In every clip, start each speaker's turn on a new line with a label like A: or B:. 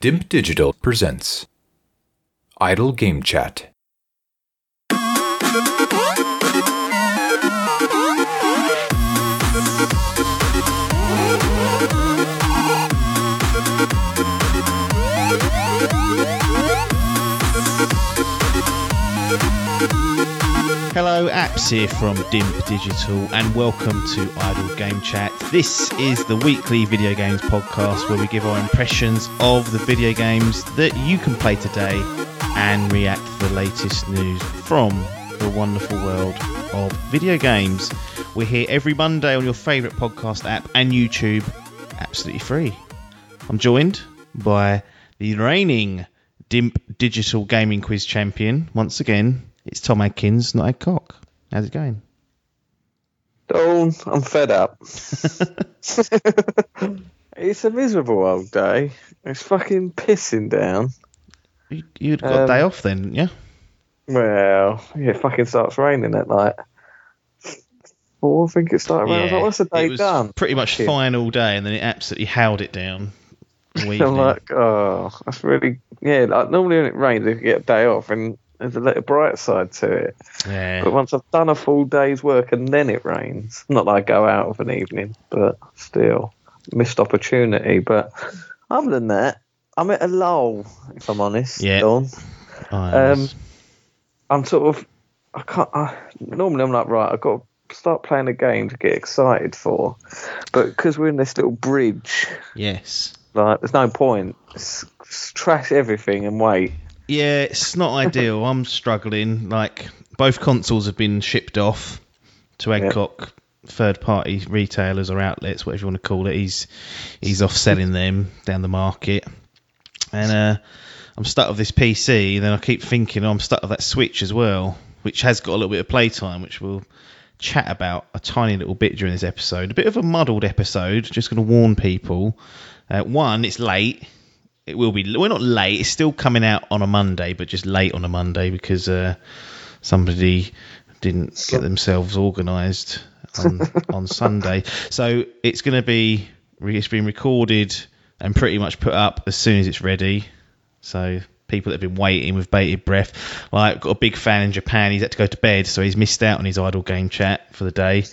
A: Dimp Digital presents Idle Game Chat.
B: Here from Dimp Digital, and welcome to Idle Game Chat. This is the weekly video games podcast where we give our impressions of the video games that you can play today and react to the latest news from the wonderful world of video games. We're here every Monday on your favourite podcast app and YouTube, absolutely free. I'm joined by the reigning Dimp Digital Gaming Quiz champion once again. It's Tom Adkins, not Ed Cock. How's it going?
C: Dawn, I'm fed up. it's a miserable old day. It's fucking pissing down.
B: You, you'd got a
C: Um,
B: day off then, didn't you?
C: Well, yeah, it fucking starts raining at night. I think it started raining. I was like, what's the day
B: it was
C: done?
B: pretty much
C: Fucking-
B: fine all day, and then it absolutely howled it down.
C: I'm like, oh, that's really yeah. Like normally when it rains, you get a day off, and there's a little bright side to it.
B: yeah.
C: But once I've done a full day's work and then it rains, not that I go out of an evening, but still missed opportunity. But other than that, I'm at a lull, if I'm honest.
B: Yeah. I
C: um, I'm sort of, I can't. I, normally, I'm like, right, I've got to start playing a game to get excited for, but because we're in this little bridge,
B: yes.
C: like, there's no point. Just, just trash everything and wait.
B: Yeah, it's not ideal. I'm struggling. Like both consoles have been shipped off to Adcock third party retailers or outlets, whatever you want to call it. He's he's off selling them down the market. And uh, I'm stuck with this PC, and then I keep thinking oh, I'm stuck with that Switch as well, which has got a little bit of playtime, which we'll chat about a tiny little bit during this episode. A bit of a muddled episode, just going to warn people. Uh, one, it's late it will be. We're not late. It's still coming out on a Monday, but just late on a Monday because uh, somebody didn't get themselves organised on on Sunday. So it's going to be. It's been recorded and pretty much put up as soon as it's ready. So people that have been waiting with bated breath. Like got a big fan in Japan. He's had to go to bed, so he's missed out on his idle game chat for the day.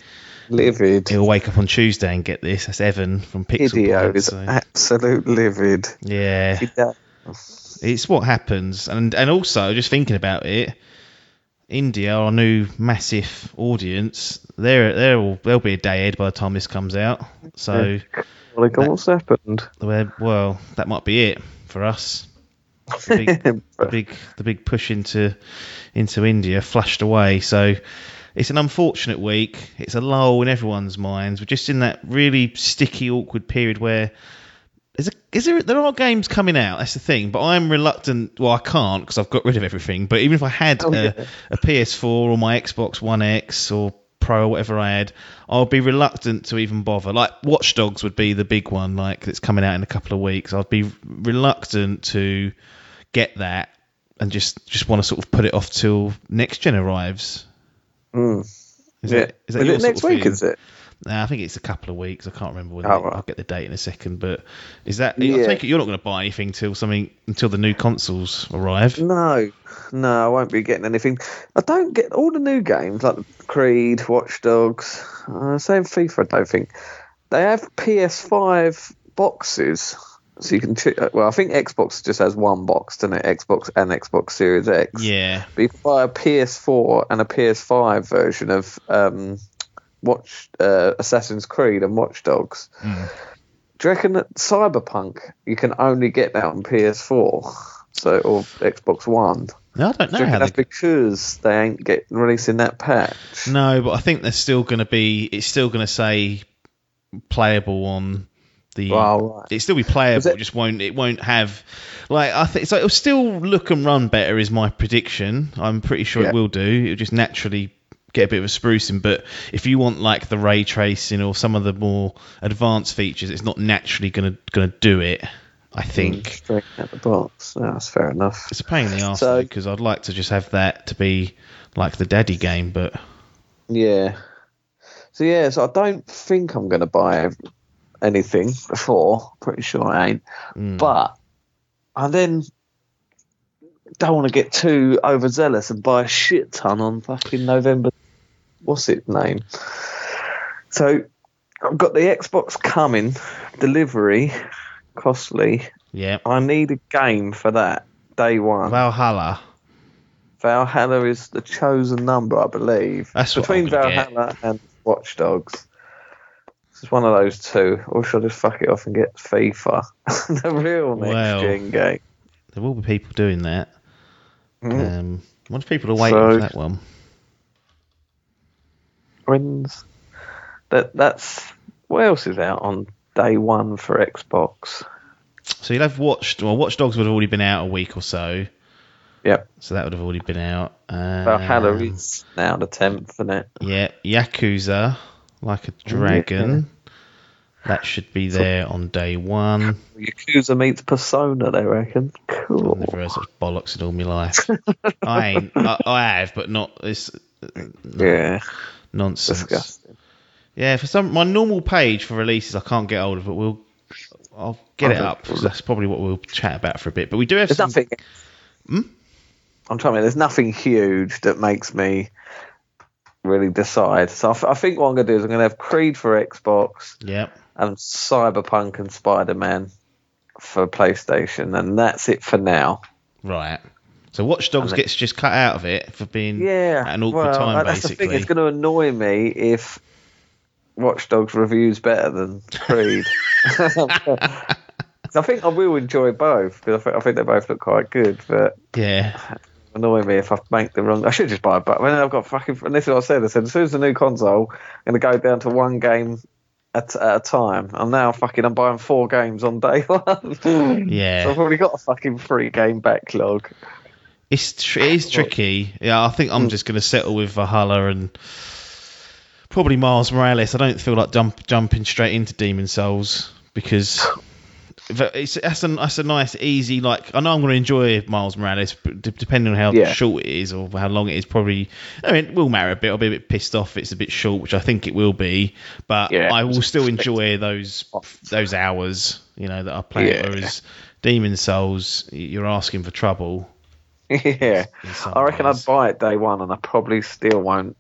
C: Livid.
B: He'll wake up on Tuesday and get this. That's Evan from Pixel. Pod,
C: is
B: so-
C: absolute livid.
B: yeah.
C: Does.
B: It's what happens, and and also just thinking about it, India, our new massive audience, they're they're all they'll be a day ahead by the time this comes out. So,
C: Well, like, what's happened?
B: well, that might be it for us. The big, the big the big push into into India flushed away. So it's an unfortunate week. It's a lull in everyone's minds. We're just in that really sticky, awkward period where is, it, is there there are games coming out. That's the thing. But I'm reluctant. Well, I can't because I've got rid of everything. But even if I had
C: Oh,
B: a,
C: yeah.
B: a PS4 or my Xbox One X or Pro or whatever I had, I'll be reluctant to even bother. Like Watch Dogs would be the big one, like that's coming out in a couple of weeks. I'd be reluctant to get that and just just want to sort of put it off till next gen arrives.
C: Mm.
B: Is
C: Yeah.
B: that, is that
C: Is it next week? Is it?
B: Nah, I think it's a couple of weeks. I can't remember when.
C: Oh, right.
B: I'll get the date in a second. But is that? I
C: Yeah.
B: take it you're not going to buy anything till something until the new consoles arrive.
C: No, no, I won't be getting anything. I don't get all the new games like Creed, Watch Dogs, uh, same FIFA. I don't think they have PS5 boxes, so you can. Ch- well, I think Xbox just has one box, doesn't it? Xbox and Xbox Series X.
B: Yeah,
C: But you can buy a PS4 and a PS5 version of um, Watch uh, Assassin's Creed and Watch Dogs.
B: Mm.
C: Do you reckon that Cyberpunk you can only get that on PS4, so or Xbox One?
B: no, I don't
C: Do
B: know
C: you reckon
B: how
C: that's
B: they.
C: because they ain't get releasing that patch?
B: No, but I think they're still going to be. It's still going to say playable on the.
C: Well, right.
B: It still be playable.
C: It-
B: just won't. It won't have. Like I think so. It'll still look and run better. Is my prediction. I'm pretty sure
C: Yeah.
B: it will do. It'll just naturally get a bit of a sprucing. But if you want like the ray tracing or some of the more advanced features, it's not naturally gonna gonna do it. I hmm, think.
C: Straight out the box. No, that's fair enough.
B: It's a pain in the arse
C: So-
B: because I'd like to just have that to be like the daddy game, but
C: Yeah. So yeah, so I don't think I'm going to buy anything before. Pretty sure I ain't.
B: mm,
C: But I then don't want to get too overzealous and buy a shit ton on fucking November. What's its name? So I've got the Xbox coming, delivery, costly.
B: Yeah.
C: I need a game for that day one.
B: Valhalla.
C: Valhalla is the chosen number, I believe.
B: That's what
C: between
B: gonna get.
C: Valhalla and Watch Dogs. It's one of those two, or should I just fuck it off and get FIFA, the real next
B: Well.
C: gen game?
B: There will be people doing that.
C: Mm.
B: Um, what if people are waiting
C: So-
B: for that one?
C: When's that? That's what else is out on day one for Xbox?
B: So you'd have watched. Well, Watch Dogs would have already been out a week or so.
C: Yep,
B: So that would have already been out. Um,
C: Valhalla is now the tenth, isn't it?
B: Yeah, Yakuza, like a dragon. That should be there on day one.
C: Yakuza meets Persona, they reckon. Cool.
B: I've never heard such bollocks in all my life. I ain't. I, I have, but not this
C: Yeah,
B: nonsense.
C: disgusting.
B: Yeah, for some my normal page for releases I can't get hold of, but we'll I'll get it up. that's probably what we'll chat about for a bit. But we do have
C: There's
B: some.
C: nothing.
B: Hmm?
C: I'm trying to. There's nothing huge that makes me really decide. So I think what I'm going to do is I'm going to have Creed for Xbox
B: Yeah,
C: and Cyberpunk and Spider Man for PlayStation, and that's it for now.
B: right. So Watch Dogs gets just cut out of it for being
C: Yeah,
B: at an awkward
C: well,
B: time,
C: that's the thing. It's going to annoy me if Watch Dogs reviews better than Creed. I think I will enjoy both because I think, I think they both look quite good, but
B: yeah,
C: annoy me if I make the wrong. I should just buy it, but when I've got fucking. And this is what I said. I said as soon as the new console, I'm going to go down to one game at, at a time. I'm now fucking. I'm buying four games on day one.
B: Yeah.
C: so I've already got a fucking three game backlog.
B: it's tr- it is tricky. Yeah, I think. I'm mm. just going to settle with Valhalla and probably Miles Morales. I don't feel like jump, jumping straight into Demon's Souls because it's that's a that's a nice easy like I know I'm going to enjoy Miles Morales, d- depending on how
C: Yeah.
B: short it is or how long it is, probably I mean it will matter a bit. I'll be a bit pissed off if it's a bit short, which I think it will be, but
C: Yeah,
B: I will still enjoy those those hours, you know, that I play.
C: Yeah.
B: Whereas Demon's Souls, you're asking for trouble.
C: yeah. I reckon. I'd buy it day one, and I probably still won't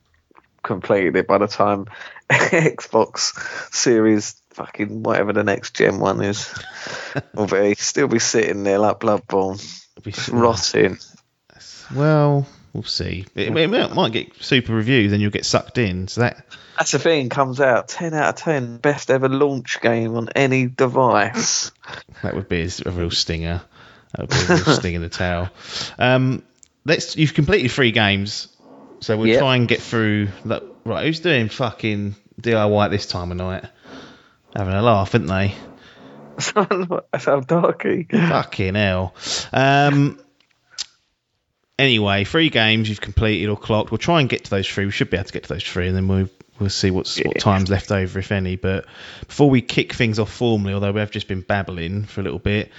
C: complete it by the time Xbox Series fucking whatever the next gen one is will be. Still be sitting there like Bloodborne, rotting.
B: Well, we'll see. It, it might might get super reviews, and you'll get sucked in. So that
C: That's the thing. Comes out ten out of ten, best ever launch game on any device.
B: that would be a real stinger. That would be a real sting in the tail. Um, let's. You've completed three games, so we'll
C: Yep.
B: try and get through. That, right, who's doing fucking DIY at this time of night? Having a laugh, aren't they?
C: That's how darky.
B: Fucking hell. Um, anyway, three games you've completed or clocked. We'll try and get to those three. We should be able to get to those three, and then we'll we'll see what's what time's left over, if any. But before we kick things off formally, although we have just been babbling for a little bit,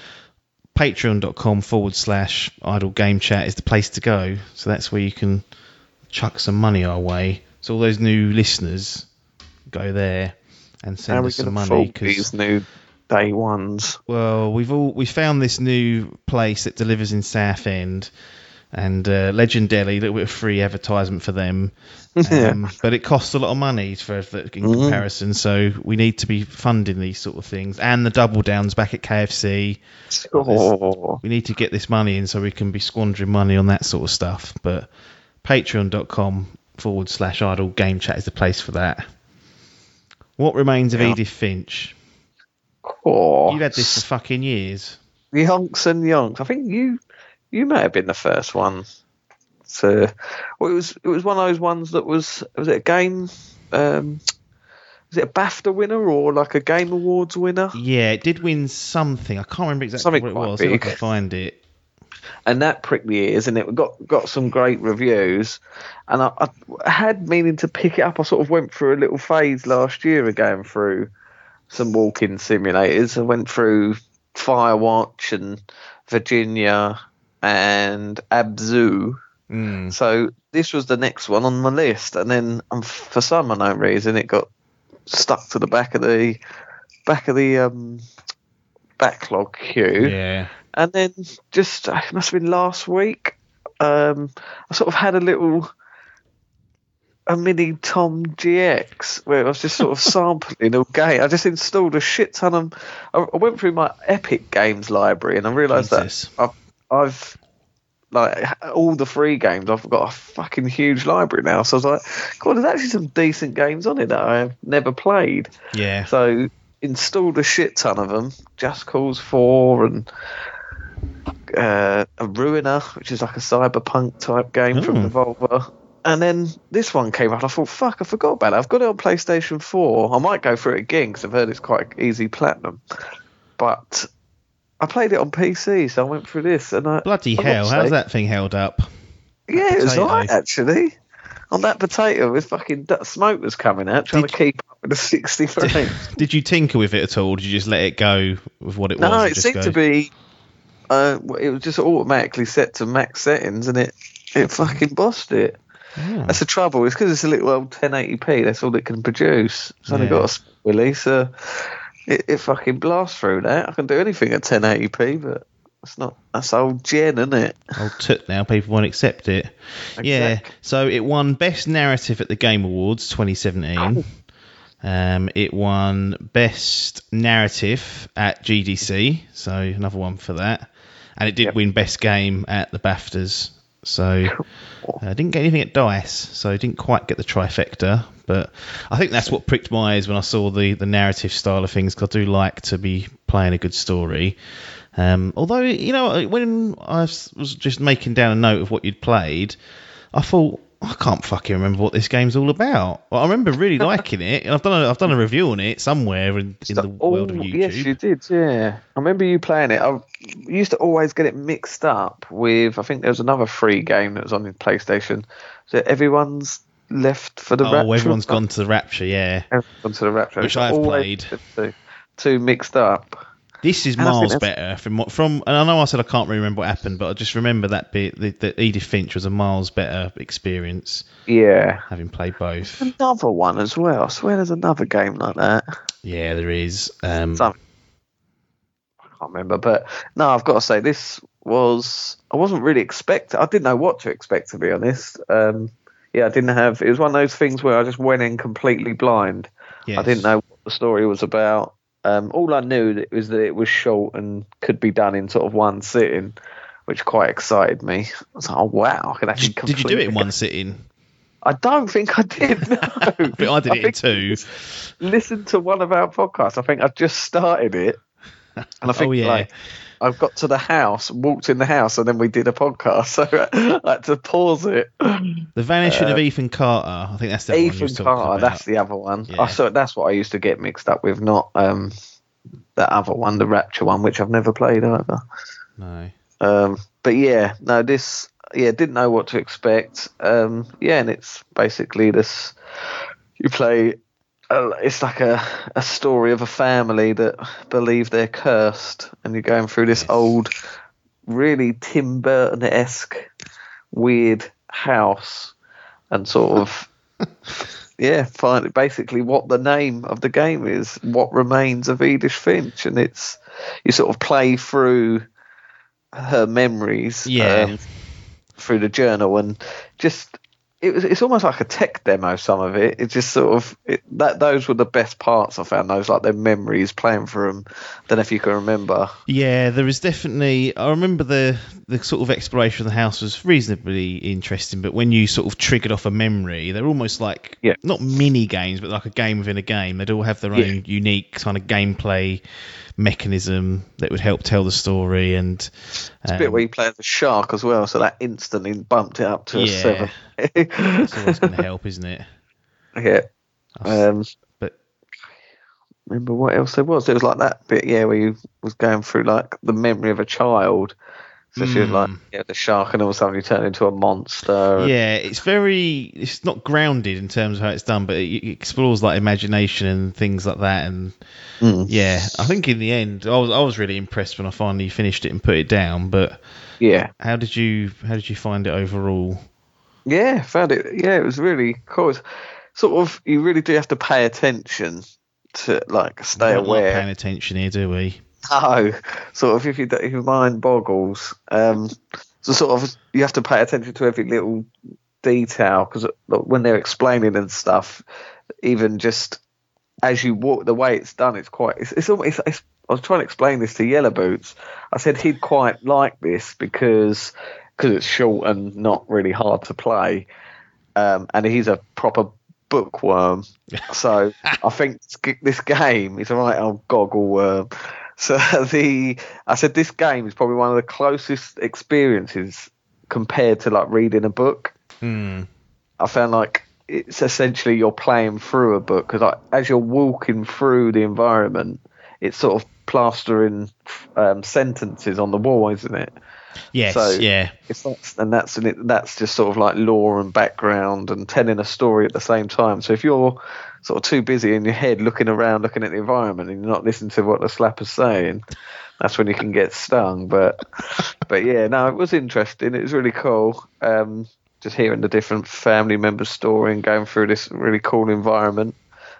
B: patreon.com forward slash idle game chat is the place to go. So that's where you can chuck some money our way. So all those new listeners go there and send us some money
C: these new day ones?
B: well, we've all we found this new place that delivers in Southend, and uh, legendarily, a little bit of free advertisement for them. Um, but it costs a lot of money for, for in
C: Mm-hmm.
B: comparison, so we need to be funding these sort of things. And the double downs back at KFC,
C: Oh,
B: we need to get this money in so we can be squandering money on that sort of stuff. But patreon.com forward slash idle game chat is the place for that. What remains of
C: Yeah.
B: Edith Finch?
C: oh.
B: You've had this for fucking years.
C: Yonks and yonks. I think you you may have been the first one So, Well, it was it was one of those ones that was was it a game? Um, was it a BAFTA winner or like a Game Awards winner?
B: Yeah, it did win something. I can't remember exactly
C: Something
B: what it was. See if I can find it.
C: And that pricked the ears, and it got got some great reviews. And I, I had meaning to pick it up. I sort of went through a little phase last year of going through some walking simulators. I went through Firewatch and Virginia and Abzu.
B: Mm.
C: So this was the next one on my list, and then um, for some unknown reason, it got stuck to the back of the back of the um, backlog queue
B: Yeah.
C: And then just it must have been last week. Um, I sort of had a little a mini Tom GX where I was just sort of sampling all game. I just installed a shit ton of. I I went through my Epic Games library and I realised that I've, I've like all the free games. I've got a fucking huge library now. So I was like, God, there's actually some decent games on it that I have never played.
B: Yeah.
C: So installed a shit ton of them. Just Cause Four and uh, a Ruiner, which is like a cyberpunk type game from
B: Hmm.
C: Devolver. And then this one came out. I thought, fuck, I forgot about it. I've got it on PlayStation 4. I might go through it again because I've heard it's quite easy platinum. But I played it on PC, so I went through this. And I,
B: Bloody
C: I've
B: hell! How's that thing held up?
C: Yeah, it was alright actually. On that potato, with fucking smoke was coming out, trying
B: Did-
C: to keep up with the 60 frames.
B: Did you tinker with it at all? Did you just let it go with what it was?
C: No, it seemed
B: go-
C: to be. Uh, it was just automatically set to max settings, and it it fucking bossed it.
B: Oh.
C: That's the trouble. It's because it's a little old 1080p. That's all it can produce. It's only
B: Yeah.
C: got a release. So it, it fucking blasts through that. I can do anything at 1080p, but it's not. That's old gen, isn't it?
B: old toot now. People won't accept it. Yeah. So it won Best Narrative at the Game Awards 2017. Um, it won Best Narrative at GDC, so another one for that. And it did
C: Yep.
B: win Best Game at the BAFTAs. So uh, didn't get anything at Dice, so I didn't quite get the trifecta. But I think that's what pricked my eyes when I saw the, the narrative style of things. 'cause I do like to be playing a good story. Um, although you know, when I was just making down a note of what you'd played, I thought I can't fucking remember what this game's all about. Well, I remember really liking it, and I've done a, I've done a review on it somewhere in, in the
C: Oh,
B: world of YouTube.
C: Yes, you did. Yeah, I remember you playing it. I used to always get it mixed up with. I think there was another free game that was on the PlayStation. So everyone's left for the. Rapture.
B: Oh,
C: Rapture.
B: everyone's gone to the Rapture, yeah.
C: Everyone's gone to the Rapture,
B: Which I've played.
C: Two mixed up.
B: This is
C: And
B: miles better from what from. And I know I said I can't really remember what happened, but I just remember that bit that, that Edith Finch was a miles better experience
C: Yeah.
B: having played both.
C: Another one as well. I swear there's another game like that.
B: Yeah, there is. Um,
C: Some- I can't remember, but no, I've got to say this was I wasn't really expecting. I didn't know what to expect to be honest. Um, yeah, I didn't have. It was one of those things where I just went in completely blind.
B: yes.
C: I didn't know what the story was about. Um, all I knew was that it was short and could be done in sort of one sitting, which quite excited me. I was like, oh wow, I can actually.
B: Did, did you do it in one sitting?
C: I don't think I did. No,
B: But I did it in
C: think
B: two.
C: listen to one of our podcasts. I think I just started it, and I think
B: Oh, yeah.
C: like I've got to the house, walked in the house, and then we did a podcast. So I had to pause it.
B: The Vanishing of Ethan Carter. I think that's the
C: Uh, Ethan Carter, that's the other one.
B: Yeah.
C: I saw that's what I used to get mixed up with, not um that other one, the Rapture one, which I've never played either.
B: No.
C: Um, but yeah, no, this yeah didn't know what to expect. Um, yeah, and it's basically this. You play. It's like a, a story of a family that believe they're cursed, and you're going through this old, really Tim Burton esque, weird house, and sort of. Yeah, find basically what the name of the game is. What remains of Edith Finch, and it's you sort of play through her memories
B: Yeah.
C: um, through the journal and just it was it's almost like a tech demo some of it it just sort of it, that those were the best parts i found those like their memories playing for them know if you can remember
B: Yeah, there is definitely. I remember the the sort of exploration of the house was reasonably interesting, but when you sort of triggered off a memory, they're almost like
C: Yeah.
B: not mini games, but like a game within a game. They'd all have their own
C: Yeah.
B: unique kind of gameplay mechanism that would help tell the story. And
C: it's a
B: um,
C: bit where you play as a shark as well so that instantly bumped it up to a seven
B: it's always going to help, isn't it?
C: yeah um
B: but
C: remember what else there was. It was like that bit, yeah, where you was going through like the memory of a child. So she was like,
B: Mm.
C: yeah, the shark, and all of a sudden you turn into a monster. and-
B: yeah, it's very. It's not grounded in terms of how it's done, but it, it explores like imagination and things like that. And
C: Mm.
B: yeah, I think in the end, I was I was really impressed when I finally finished it and put it down. But
C: yeah,
B: how did you how did you find it overall?
C: yeah, found it. Yeah, it was really cool. It's sort of, you really do have to pay attention to like stay
B: We don't
C: aware.
B: paying attention here, do we?
C: No, sort of if, you, if your mind boggles, um, so sort of you have to pay attention to every little detail because when they're explaining and stuff, even just as you walk, the way it's done, it's quite. It's, it's almost. It's, I was trying to explain this to Yellow Boots. I said he'd quite like this because because it's short and not really hard to play, um, and he's a proper bookworm. so I think this game is a right old goggle worm. So the I said this game is probably one of the closest experiences compared to like reading a book.
B: Hmm.
C: I found like it's essentially you're playing through a book because like, as you're walking through the environment, it's sort of plastering um, sentences on the wall, isn't it?
B: Yes, so yeah.
C: It's that's, and that's and it, that's just sort of like lore and background and telling a story at the same time. So if you're sort of too busy in your head looking around, looking at the environment, and you're not listening to what the slapper's saying, that's when you can get stung. But but yeah, no, it was interesting. It was really cool. Um, just hearing the different family members' story and going through this really cool environment.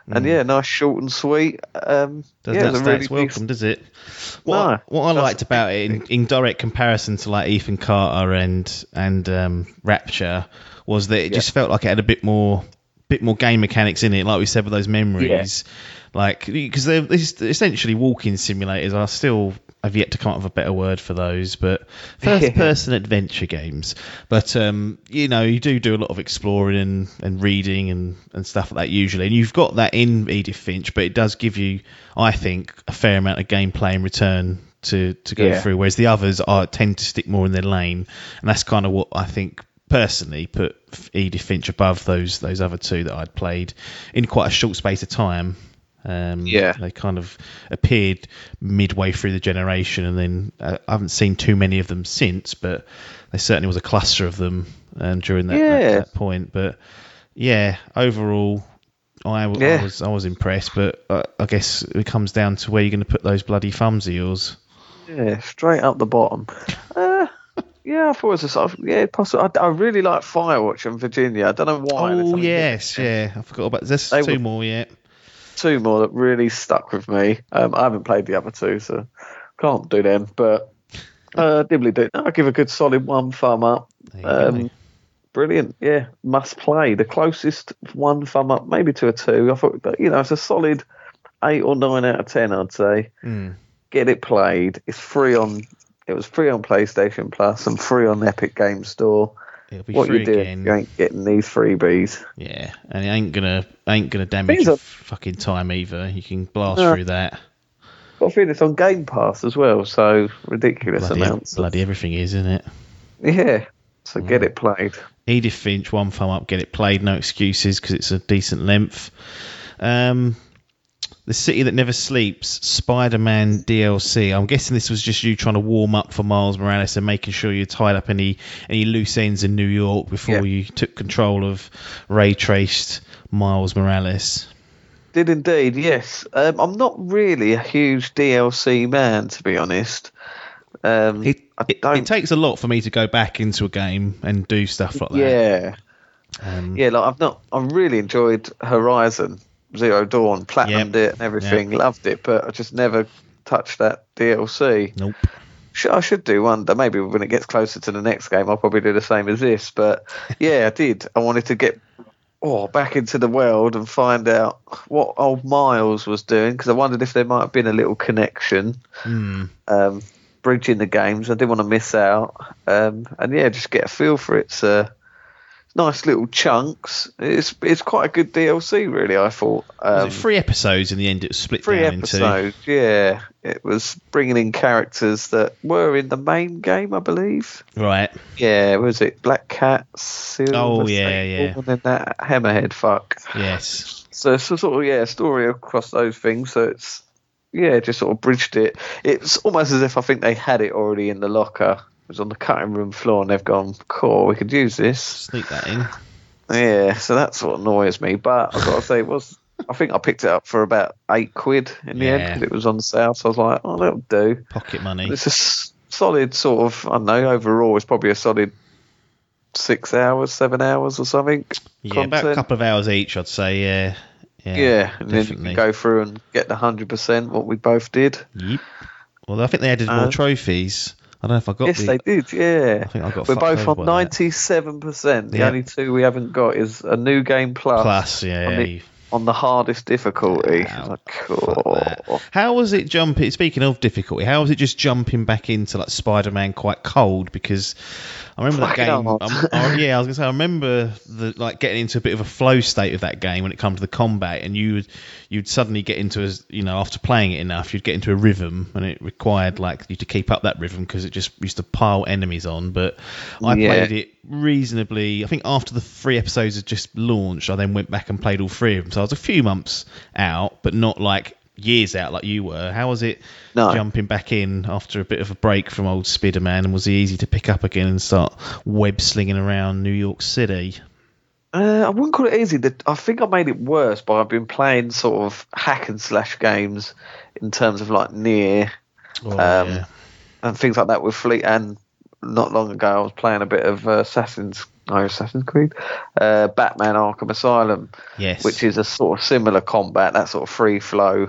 C: And mm. yeah, nice, short and sweet. Um,
B: Doesn't
C: yeah,
B: that really welcome, decent... does it? What, no, what I liked about it, in, in, direct comparison to like Ethan Carter and and um, Rapture, was that it yeah. just felt like it had a bit more bit more game mechanics in it, like we said with those memories. Yeah. Like because they're essentially walking simulators I still I've yet to come up with a better word for those, but first-person adventure games. But um, you know, you do do a lot of exploring and, and reading and, and stuff like that usually, and you've got that in Edith Finch, but it does give you, I think, a fair amount of gameplay in return to to go yeah. through. Whereas the others are tend to stick more in their lane, and that's kind of what I think personally put Edith Finch above those those other two that I'd played in quite a short space of time. Um,
C: yeah,
B: they kind of appeared midway through the generation, and then uh, I haven't seen too many of them since, but there certainly was a cluster of them um, during that, yeah. that, that, point. But yeah, overall, I, yeah. I, was I was impressed, but uh, I guess it comes down to where you're going to put those bloody thumbs of yours.
C: Yeah, straight up the bottom. Uh, yeah, I thought it was a sort of yeah, possible. I, I really like Firewatch and Virginia. I don't know why.
B: Oh yes, yeah, I forgot about. this. they two were, more yet
C: two more that really stuck with me. Um, I haven't played the other two, so can't do them. But uh, Dibbly do. I'll give a good solid one thumb up. Um, brilliant, yeah, must play. The closest one thumb up, maybe to a two. I thought, but you know, it's a solid eight or nine out of ten, I'd say.
B: Mm.
C: Get it played. It's free on. It was free on PlayStation Plus and free on Epic Game Store.
B: It'll be what free
C: you do,
B: again.
C: You ain't getting these freebies.
B: Yeah, and it ain't gonna ain't gonna damage your fucking time either. You can blast through that.
C: Got a feeling it's on Game Pass as well, so ridiculous
B: bloody,
C: amounts.
B: Bloody everything is, isn't it?
C: Yeah. So get it played.
B: Edith Finch, one thumb up, get it played. No excuses because it's a decent length. Um, the City That Never Sleeps Spider Man DLC. I'm guessing this was just you trying to warm up for Miles Morales and making sure you tied up any any loose ends in New York before yeah. you took control of ray traced Miles Morales.
C: Did indeed, yes. Um, I'm not really a huge DLC man, to be honest. Um,
B: it, it, it, takes a lot for me to go back into a game and do stuff like that.
C: Yeah. Um, yeah, like I've not. I really enjoyed Horizon. Zero Dawn, platinumed yep. it and everything, yep. loved it, but I just never touched that DLC.
B: Nope.
C: I should do one. Maybe when it gets closer to the next game, I'll probably do the same as this. But yeah, I did. I wanted to get oh back into the world and find out what old Miles was doing because I wondered if there might have been a little connection.
B: Mm.
C: Um, bridging the games. I didn't want to miss out. Um, and yeah, just get a feel for it. So nice little chunks. It's it's quite a good DLC, really. I thought.
B: Um, three episodes in the end? It was split
C: three
B: down
C: episodes.
B: Into...
C: Yeah, it was bringing in characters that were in the main game, I believe.
B: Right.
C: Yeah, was it Black Cat? Silver
B: oh yeah, yeah.
C: And then that Hammerhead fuck.
B: Yes.
C: So it's a sort of yeah story across those things. So it's yeah, just sort of bridged it. It's almost as if I think they had it already in the locker was on the cutting room floor, and they've gone, "Cool, we could use this."
B: Sneak that in.
C: Yeah, so that's what annoys me. But I've got to say, it was I think I picked it up for about eight quid in the yeah. end because it was on sale. So I was like, "Oh, that'll do."
B: Pocket money.
C: It's a solid sort of. I don't know. Overall, it's probably a solid six hours, seven hours, or something.
B: Yeah, content. about a couple of hours each, I'd say. Yeah.
C: Yeah, yeah and definitely. then you can go through and get the hundred percent what we both did.
B: Yep. Well, I think they added more
C: Uh,
B: trophies. I don't know if I got
C: Yes,
B: the.
C: they did. Yeah,
B: I think I got
C: we're both on ninety-seven percent. The
B: Yeah.
C: only two we haven't got is a new game plus,
B: Plus, yeah.
C: on the, on the hardest difficulty.
B: Wow,
C: Like, cool.
B: How was it jumping? Speaking of difficulty, how was it just jumping back into like Spider-Man quite cold? Because I remember that
C: Fucking
B: game.
C: hard.
B: um, oh, yeah, I was gonna say I remember the like getting into a bit of a flow state of that game when it comes to the combat, and you would you'd suddenly get into a you know after playing it enough, you'd get into a rhythm, and it required like you to keep up that rhythm because it just used to pile enemies on. But I
C: Yeah.
B: played it reasonably. I think after the three episodes had just launched, I then went back and played all three of them. So I was a few months out, but not like years out like you were. How was it
C: No.
B: jumping back in after a bit of a break from old Spiderman? And was he easy to pick up again and start web slinging around New York City?
C: Uh, I wouldn't call it easy. The- I think I made it worse by I've been playing sort of hack and slash games in terms of like Nier
B: Oh,
C: Um,
B: yeah.
C: and things like that with Fleet. And not long ago, I was playing a bit of uh, Assassin's no Assassin's Creed, uh, Batman Arkham Asylum,
B: Yes.
C: which is a sort of similar combat, that sort of free flow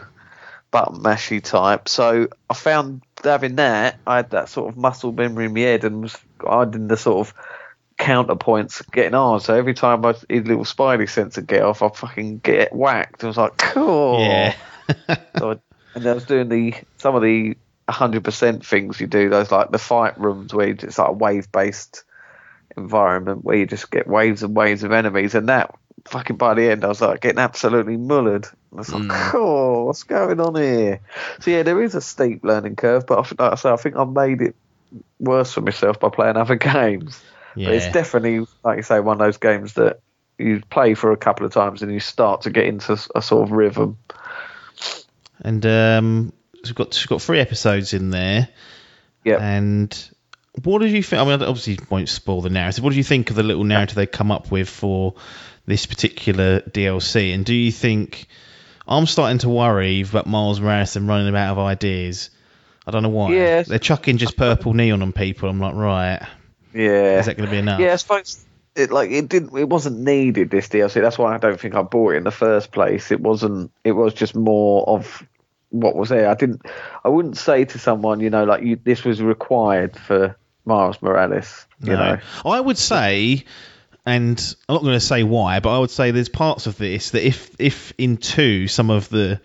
C: button mashy type. So I found having that, I had that sort of muscle memory in my head, and was I did the sort of counterpoints getting on. So every time I his little Spidey sense would get off, I fucking get whacked. I was like, cool.
B: Yeah.
C: So I, and I was doing the some of the 100% things you do. Those like the fight rooms where just like a wave based environment where you just get waves and waves of enemies, and that fucking by the end I was like getting absolutely mullered. I was like, cool, what's going on here? So yeah, there is a steep learning curve, but I, think- like I say, I think I made it worse for myself by playing other games.
B: yeah.
C: But it's definitely, like you say, one of those games that you play for a couple of times and you start to get into a sort of rhythm.
B: and um, we've got we've got three episodes in there.
C: Yep.
B: And what did you think? I mean, obviously, won't spoil the narrative. What did you think of the little narrative they come up with for this particular DLC? And do you think I'm starting to worry about Miles Morales and running out of ideas? I don't know why.
C: Yes.
B: They're chucking just purple neon on people. I'm like, right,
C: Yeah.
B: is that going to be enough?
C: Yeah, I suppose it like it didn't. It wasn't needed this DLC. That's why I don't think I bought it in the first place. It wasn't. It was just more of what was there. I didn't. I wouldn't say to someone, you know, like you, this was required for Miles Morales. You
B: No.
C: know.
B: I would say, and I'm not going to say why, but I would say there's parts of this that if if in two some of the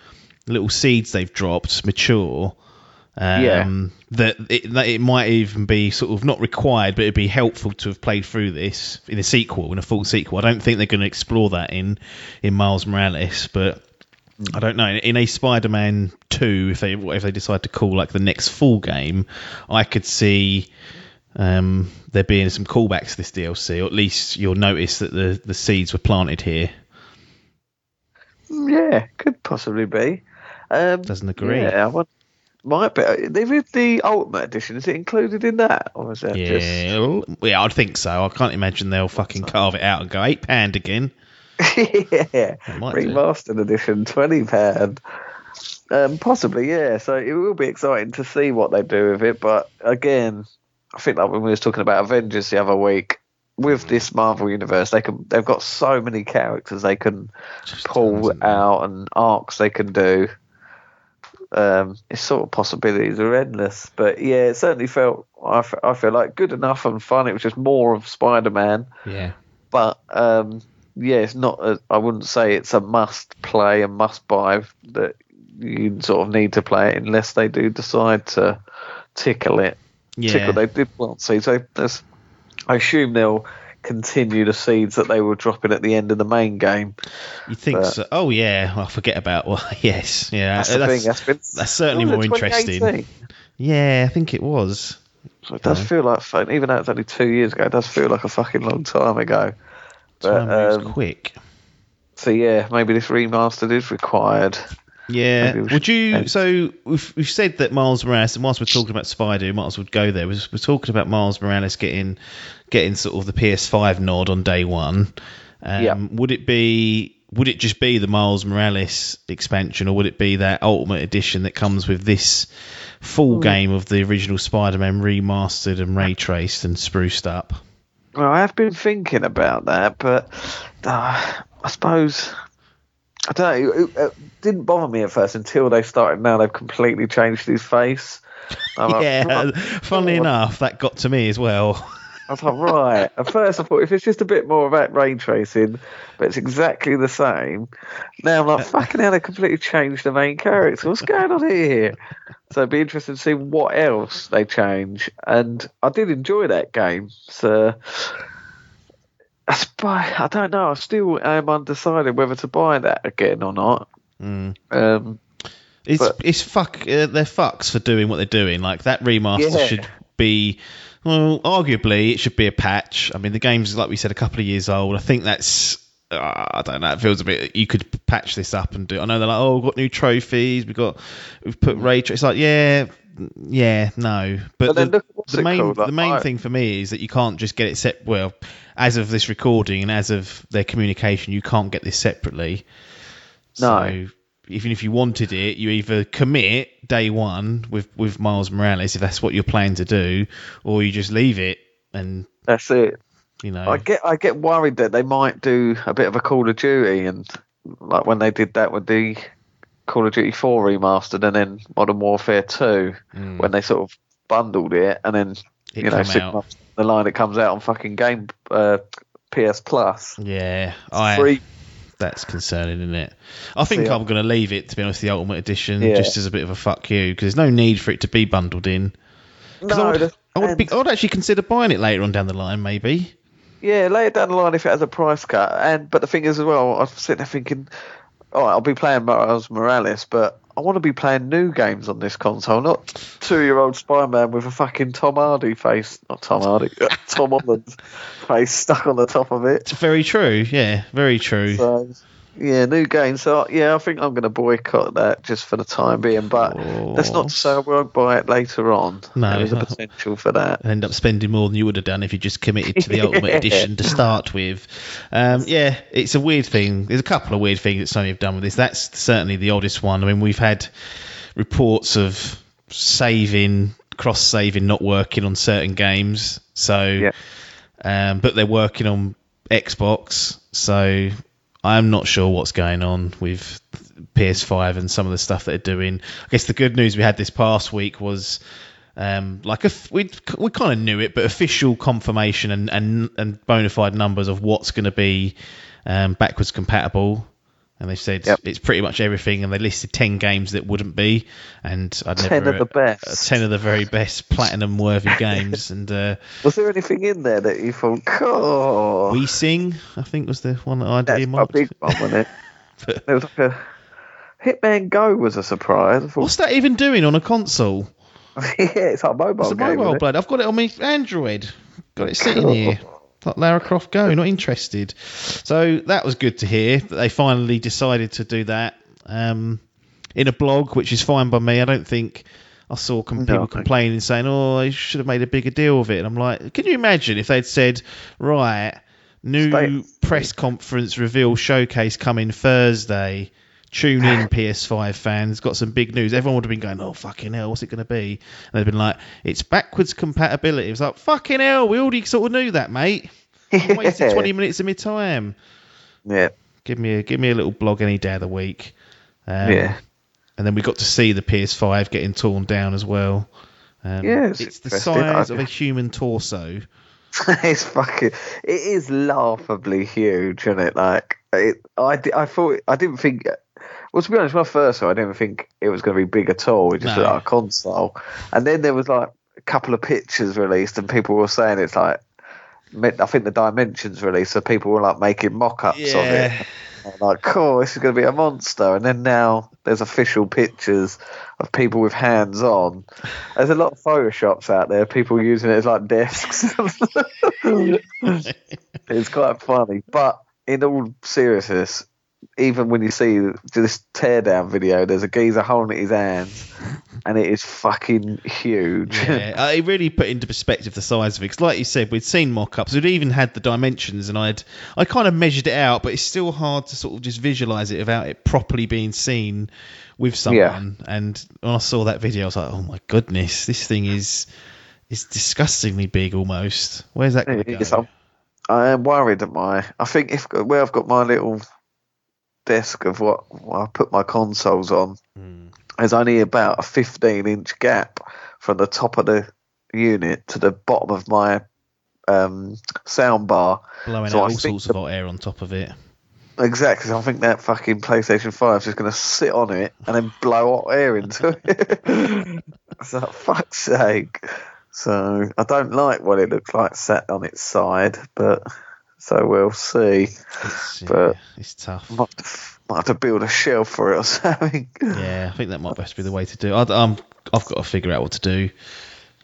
B: little seeds they've dropped mature, um,
C: Yeah.
B: that it, that it might even be sort of not required, but it'd be helpful to have played through this in a sequel, in a full sequel. I don't think they're going to explore that in in Miles Morales, but. I don't know. In a Spider-Man two, if they if they decide to call like the next full game, I could see um, there being some callbacks to this DLC, or at least you'll notice that the, the seeds were planted here.
C: Yeah, could possibly be. Um,
B: Doesn't agree.
C: Yeah, I want, might be. There is the Ultimate Edition. Is it included in that, or is that just?
B: Yeah, well, yeah, I'd think so. I can't imagine they'll fucking carve it out and go eight pound again.
C: yeah,
B: might do.
C: edition, twenty pound. Um, possibly, yeah. So it will be exciting to see what they do with it. But again, I think like when we was talking about Avengers the other week, with this Marvel universe, they can they've got so many characters they can
B: Just
C: pull
B: tons, isn't there?
C: out and arcs they can do. Um, it's sort of possibilities are endless. But yeah, it certainly felt I, f- I feel like good enough and fun. It was just more of Spider Man
B: Yeah,
C: but um, yeah, it's not. A, I wouldn't say it's a must play and must buy that you sort of need to play it unless they do decide to tickle it.
B: yeah.
C: Tickle they did plant seeds. So there's, I assume they'll continue the seeds that they were dropping at the end of the main game.
B: You think
C: but-
B: so? Oh yeah, I forget about. Well, yes, yeah.
C: That's the thing. That's been
B: that's certainly more interesting. Yeah, I think it was.
C: So it does feel like even though it's only two years ago. It does feel like a fucking long time ago.
B: Time
C: But,
B: moves
C: um,
B: quick.
C: So yeah, maybe this remastered is required.
B: Yeah. Would you? So we've, we've said that Miles Morales, and whilst we're talking about Spider, we might as well go there. We're, we're talking about Miles Morales getting getting sort of the PS5 nod on day one. Um,
C: Yeah.
B: Would it be? Would it just be the Miles Morales expansion, or would it be that Ultimate Edition that comes with this full
C: Hmm.
B: game of the original Spider-Man remastered and ray traced and spruced up?
C: Well, I have been thinking about that, but uh, I suppose I don't know. It, it didn't bother me at first until they started. Now they've completely changed his face. I'm like,
B: yeah, funnily
C: God.
B: enough, that got to me as well.
C: I was like, right. At first, I thought if it's just a bit more about ray tracing, but it's exactly the same. Now I'm like, fucking hell, they completely changed the main character. What's going on here? So it'd be interesting to see what else they change. And I did enjoy that game. So I, spy, I don't know. I still am undecided whether to buy that again or not.
B: Mm.
C: Um,
B: It's
C: But-
B: it's fuck. Uh, they're fucks for doing what they're doing. Like that remaster
C: Yeah.
B: should be. Well, arguably, it should be a patch. I mean, the game's like we said, a couple of years old. I think that's. Uh, I don't know. It feels a bit. You could patch this up and do. I know they're like, oh, we've got new trophies. We've got. We've put ray. Tra-. It's like, yeah, yeah, no. But,
C: But
B: the, the main
C: called? Like,
B: the main thing for me is that you can't just get it set. Well, as of this recording and as of their communication, you can't get this separately.
C: No.
B: So even if you wanted it, you either commit day one with with Miles Morales if that's what you're planning to do, or you just leave it and
C: that's it.
B: you know.
C: I get I get worried that they might do a bit of a Call of Duty and like when they did that with the Call of Duty 4 remastered and then Modern Warfare 2
B: Mm.
C: when they sort of bundled it and then
B: It
C: you know six
B: out.
C: months the line it comes out on fucking game uh, PS Plus.
B: yeah, I
C: Free.
B: That's concerning, isn't it? I think
C: See,
B: I'm going to leave it to be honest. The Ultimate Edition,
C: Yeah.
B: just as a bit of a fuck you, because there's no need for it to be bundled in. 'Cause I would, I would, be, I would actually consider buying it later on down the line, maybe.
C: Yeah, later down the line if it has a price cut. And but the thing is as well, I'm sitting there thinking, all right, I'll be playing Miles Morales, but I want to be playing new games on this console, not two-year-old Spider-Man with a fucking Tom Hardy face, not Tom Hardy, Tom Holland's face stuck on the top of it.
B: It's very true. Yeah, very true.
C: So yeah, new game. So yeah, I think I'm going to boycott that just for the time being. But that's not to say I won't buy it later on.
B: No.
C: there is a potential for that.
B: end up spending more than you would have done if you just committed to the Ultimate
C: Yeah.
B: Edition to start with. Um, yeah, it's a weird thing. There's a couple of weird things that Sony have done with this. That's certainly the oddest one. I mean, we've had reports of saving, cross saving not working on certain games. So,
C: Yeah.
B: um, but they're working on Xbox. So I'm not sure what's going on with PS5 and some of the stuff that they're doing. I guess the good news we had this past week was um, like a we we kind of knew it, but official confirmation and and, and bona fide numbers of what's going to be um, backwards compatible. And they said
C: Yep.
B: it's pretty much everything, and they listed ten games that wouldn't be, and I'd
C: Ten
B: never
C: of the best.
B: uh, ten of the very best platinum worthy games, and uh,
C: Was there anything in there that you thought, oh,
B: we sing I think was the one that I'd
C: that's a
B: earmarked.
C: big one, wasn't it?
B: But-
C: there was like a Hitman Go was a surprise. Thought,
B: What's that even doing on a console?
C: yeah, it's like mobile
B: It's a
C: game.
B: mobile blood. I've got it on my Android. Got it sitting here. Like Lara Croft Go, not interested. So that was good to hear that they finally decided to do that um, in a blog, which is fine by me. I don't think I saw com- people complaining, saying, "Oh, they should have made a bigger deal of it." And I'm like, can you imagine if they'd said, "Right, new
C: Stay-
B: press conference reveal showcase coming Thursday." Tune in, PS5 fans. Got some big news. Everyone would have been going, "Oh fucking hell, what's it going to be?" And they'd been like, "It's backwards compatibility." It was like, "Fucking hell, we already sort of knew that, mate." I wasted
C: Yeah.
B: 20 minutes of my time.
C: Yeah,
B: Give me a give me a little blog any day of the week. Um,
C: yeah.
B: And then we got to see the PS5 getting torn down as well. Um,
C: Yeah, it's
B: it's the size of a human torso.
C: it's fucking. It is laughably huge, isn't it? Like, it, I, I thought, I didn't think. Well, to be honest, when I first saw, it, I didn't think it was going to be big at all. It just
B: No.
C: like a console, and then there was like a couple of pictures released, and people were saying it's like. I think the dimensions released, so people were like making mock-ups of it. I'm like, cool, this is going to be a monster. And then now there's official pictures of people with hands on. There's a lot of photoshops out there, people using it as like desks. it's quite funny. But in all seriousness, even when you see this teardown video, there's a geezer holding in his hands, and it is fucking huge.
B: Yeah, uh, it really put into perspective the size of it. 'Cause like you said, we'd seen mock-ups. We'd even had the dimensions, and I'd I kind of measured it out, but it's still hard to sort of just visualize it without it properly being seen with someone. And when I saw that video, I was like, oh my goodness, this thing is is disgustingly big almost. Where's that going go?
C: I'm, I am worried that my. I think if where I've got my little desk of what, what I put my consoles on,
B: Hmm.
C: there's only about a 15 inch gap from the top of the unit to the bottom of my um, sound bar.
B: Blowing
C: So
B: out
C: I
B: all sorts
C: the-
B: of hot air on top of it.
C: Exactly. I think that fucking PlayStation 5 is just going to sit on it and then blow hot air into it. so, fuck's sake. So, I don't like what it looks like sat on its side, but so we'll see.
B: It's,
C: But-
B: yeah, it's tough.
C: Might have, to, might have to build a shelf for it or something.
B: Yeah, I think that might best be the way to do. it. I, am I've got to figure out what to do.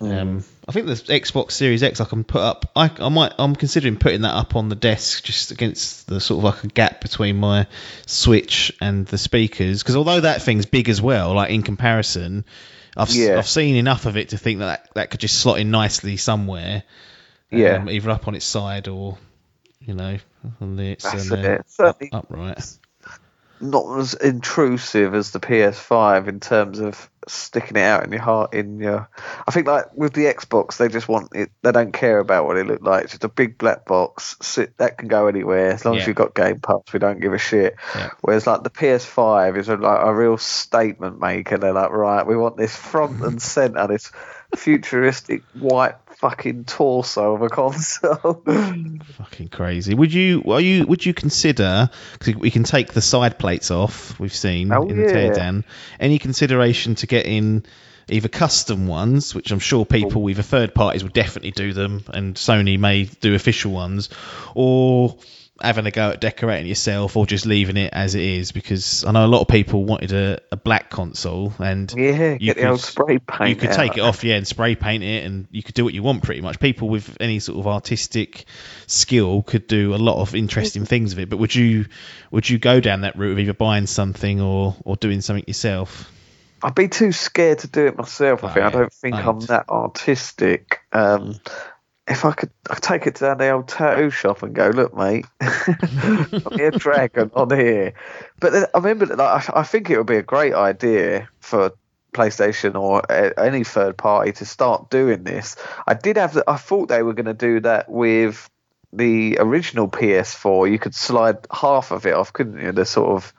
B: Um, I think the Xbox Series X I can put up. I, I might. I'm considering putting that up on the desk just against the sort of like a gap between my Switch and the speakers. Because although that thing's big as well, like in comparison, I've
C: Yeah.
B: I've seen enough of it to think that, that that could just slot in nicely somewhere.
C: Yeah.
B: um, either up on its side or you know on its
C: That's
B: uh,
C: it. Certainly
B: up, upright.
C: not as intrusive as the PS5 in terms of sticking it out in your heart. In your, I think like with the Xbox, they just want it. They don't care about what it looked like. It's just a big black box. Sit that can go anywhere as long as
B: Yeah.
C: you've got Game Pass. We don't give a shit.
B: Yeah.
C: Whereas like the PS5 is a, like a real statement maker. They're like, right, we want this front and center, this futuristic white fucking torso of a console.
B: Fucking crazy. Would you? Are you? Would you consider? Because we can take the side plates off. We've seen
C: Oh,
B: in the
C: yeah.
B: teardown. Any consideration to getting either custom ones, which I'm sure people, either third parties, will definitely do them, and Sony may do official ones, or having a go at decorating yourself, or just leaving it as it is? Because I know a lot of people wanted a, a black console, and
C: yeah,
B: you
C: get the old
B: could-
C: spray paint.
B: you could
C: out.
B: take it off, yeah, and spray paint it, and you could do what you want pretty much. People with any sort of artistic skill could do a lot of interesting things with it. But would you would you go down that route of either buying something or or doing something yourself?
C: I'd be too scared to do it myself. I
B: Oh,
C: think I don't think I'm that artistic. Um, if I could, I'd take it down the old tattoo shop and go, look, mate, a dragon on here. But then I remember, like, I, I think it would be a great idea for PlayStation or a, any third party to start doing this. I did have, the, I thought they were going to do that with the original PS4. You could slide half of it off, couldn't you? The sort of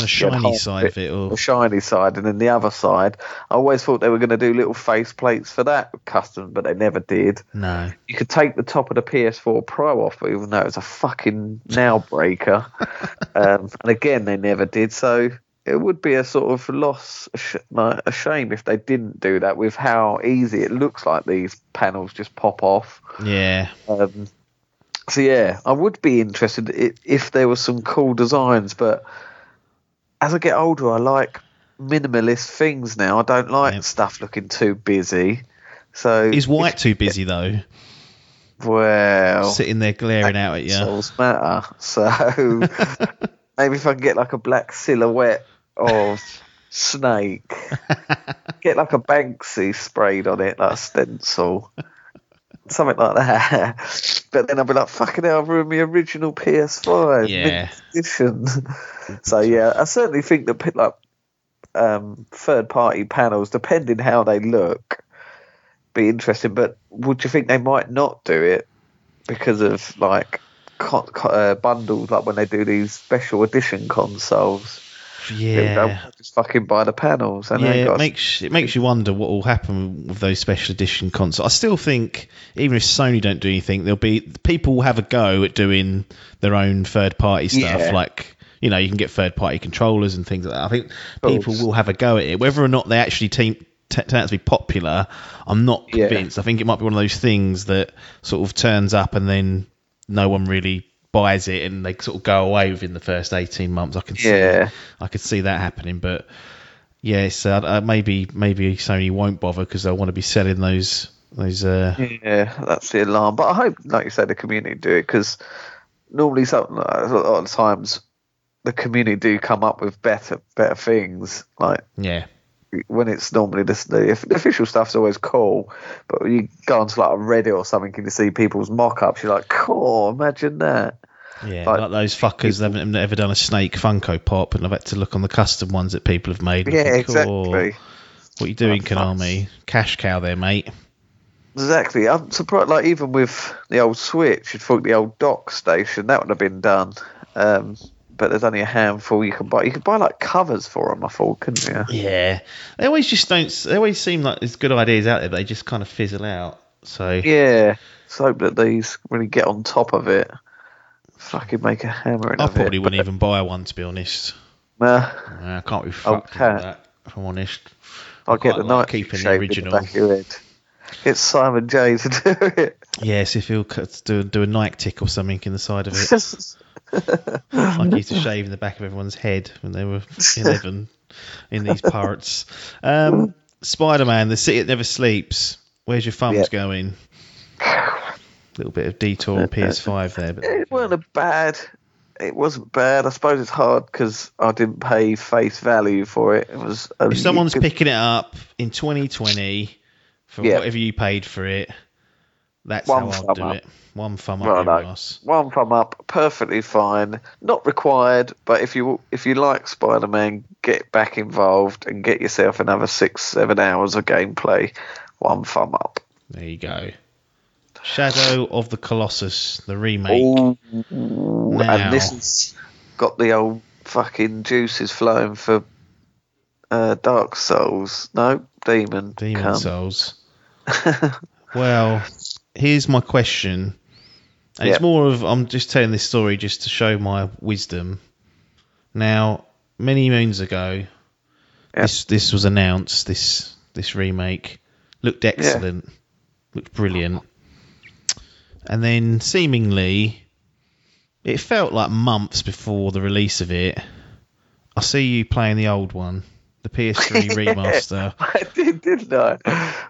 B: The shiny side of it, or
C: the shiny side, and then the other side. I always thought they were going to do little face plates for that custom, but they never did.
B: no?
C: You could take the top of the PS4 Pro off, even though it was a fucking nail breaker. um, and again, they never did. So it would be a sort of loss, a, a shame if they didn't do that with how easy it looks like these panels just pop off.
B: Yeah,
C: Um, so yeah, I would be interested if there were some cool designs, but as I get older, I like minimalist things now. I don't like stuff looking too busy. So
B: is white too busy though?
C: well,
B: Sitting there glaring out at you.
C: souls matter. So maybe if I can get like a black silhouette of snake, get like a Banksy sprayed on it, like a stencil. Something like that. But then I'll be like, fucking hell, I've ruined my original PS5
B: Yeah.
C: edition. so yeah, I certainly think that like um, third party panels, depending how they look, be interesting. But would you think they might not do it because of like co- co- uh, bundles, like when they do these special edition consoles?
B: Yeah.
C: Just fucking buy the panels. And
B: yeah, it makes it makes you wonder what will happen with those special edition consoles. I still think even if Sony don't do anything, there'll be people will have a go at doing their own third party stuff.
C: Yeah.
B: Like you know, you can get third party controllers and things like that. I think people will have a go at it, whether or not they actually team, t- turn out to be popular. I'm not
C: Yeah.
B: convinced. I think it might be one of those things that sort of turns up and then no one really buys it and they sort of go away within the first 18 months. I can see I could see that happening, but yes, uh, uh, maybe maybe Sony won't bother because they'll want to be selling those those. Uh,
C: Yeah, that's the alarm. But I hope, like you said, the community do it because normally, something like, a lot of times, the community do come up with better better things. Like
B: yeah,
C: when it's normally this, the, the official stuff's always cool, but when you go onto like a Reddit or something and you see people's mock-ups, you're like, cool, imagine that.
B: yeah,
C: Like,
B: like, those fuckers. They've they've never done a Snake Funko Pop, and I've had to look on the custom ones that people have made.
C: Yeah,
B: think, "Oh,
C: exactly.
B: what you doing,
C: Oh.
B: Konami? Cash cow there, mate.
C: Exactly. I'm surprised. Like even with the old Switch, you'd thought the old dock station that would have been done. Um, but there's only a handful you can buy. You could buy like covers for them. I thought, couldn't you?
B: Yeah, they always just don't. They always seem like there's good ideas out there, but they just kind of fizzle out. So
C: Yeah. Let's hope that these really get on top of it. Fucking make a hammer
B: I probably
C: it.
B: wouldn't even buy one to be honest.
C: Nah,
B: I can't be fucked
C: Okay.
B: with that. If I'm honest,
C: I'll get the
B: like
C: night
B: keeping the original.
C: the back of your head. Get Simon J to do it.
B: yes, if he'll do do a Nike tick or something in the side of it. like used to shave in the back of everyone's head when they were 11 in these parts. Um, Spider Man, the city that never sleeps. Where's your thumbs
C: Yeah.
B: going? little bit of detour on PS5 there. But
C: it wasn't a bad. It wasn't bad. I suppose it's hard because I didn't pay face value for it. It was.
B: If someone's
C: could-
B: picking it up in 2020 for
C: Yeah.
B: whatever you paid for it, that's
C: One
B: how I'll
C: thumb
B: do
C: up.
B: it. One thumb up,
C: no.
B: ass.
C: one thumb up, perfectly fine. Not required, but if you if you like Spider Man, get back involved and get yourself another six seven hours of gameplay. One thumb up.
B: There you go. Shadow of the Colossus, the remake.
C: Ooh,
B: Now.
C: and this has got the old fucking juices flowing for uh, Dark Souls. No, Demon.
B: Demon
C: Come.
B: Souls. well, here's my question. And
C: Yep.
B: it's more of I'm just telling this story just to show my wisdom. Now, many moons ago, this this was announced. This this remake looked excellent, looked brilliant, and then seemingly, it felt like months before the release of it. I see you playing the old one, the PS3 remaster.
C: I did, didn't I?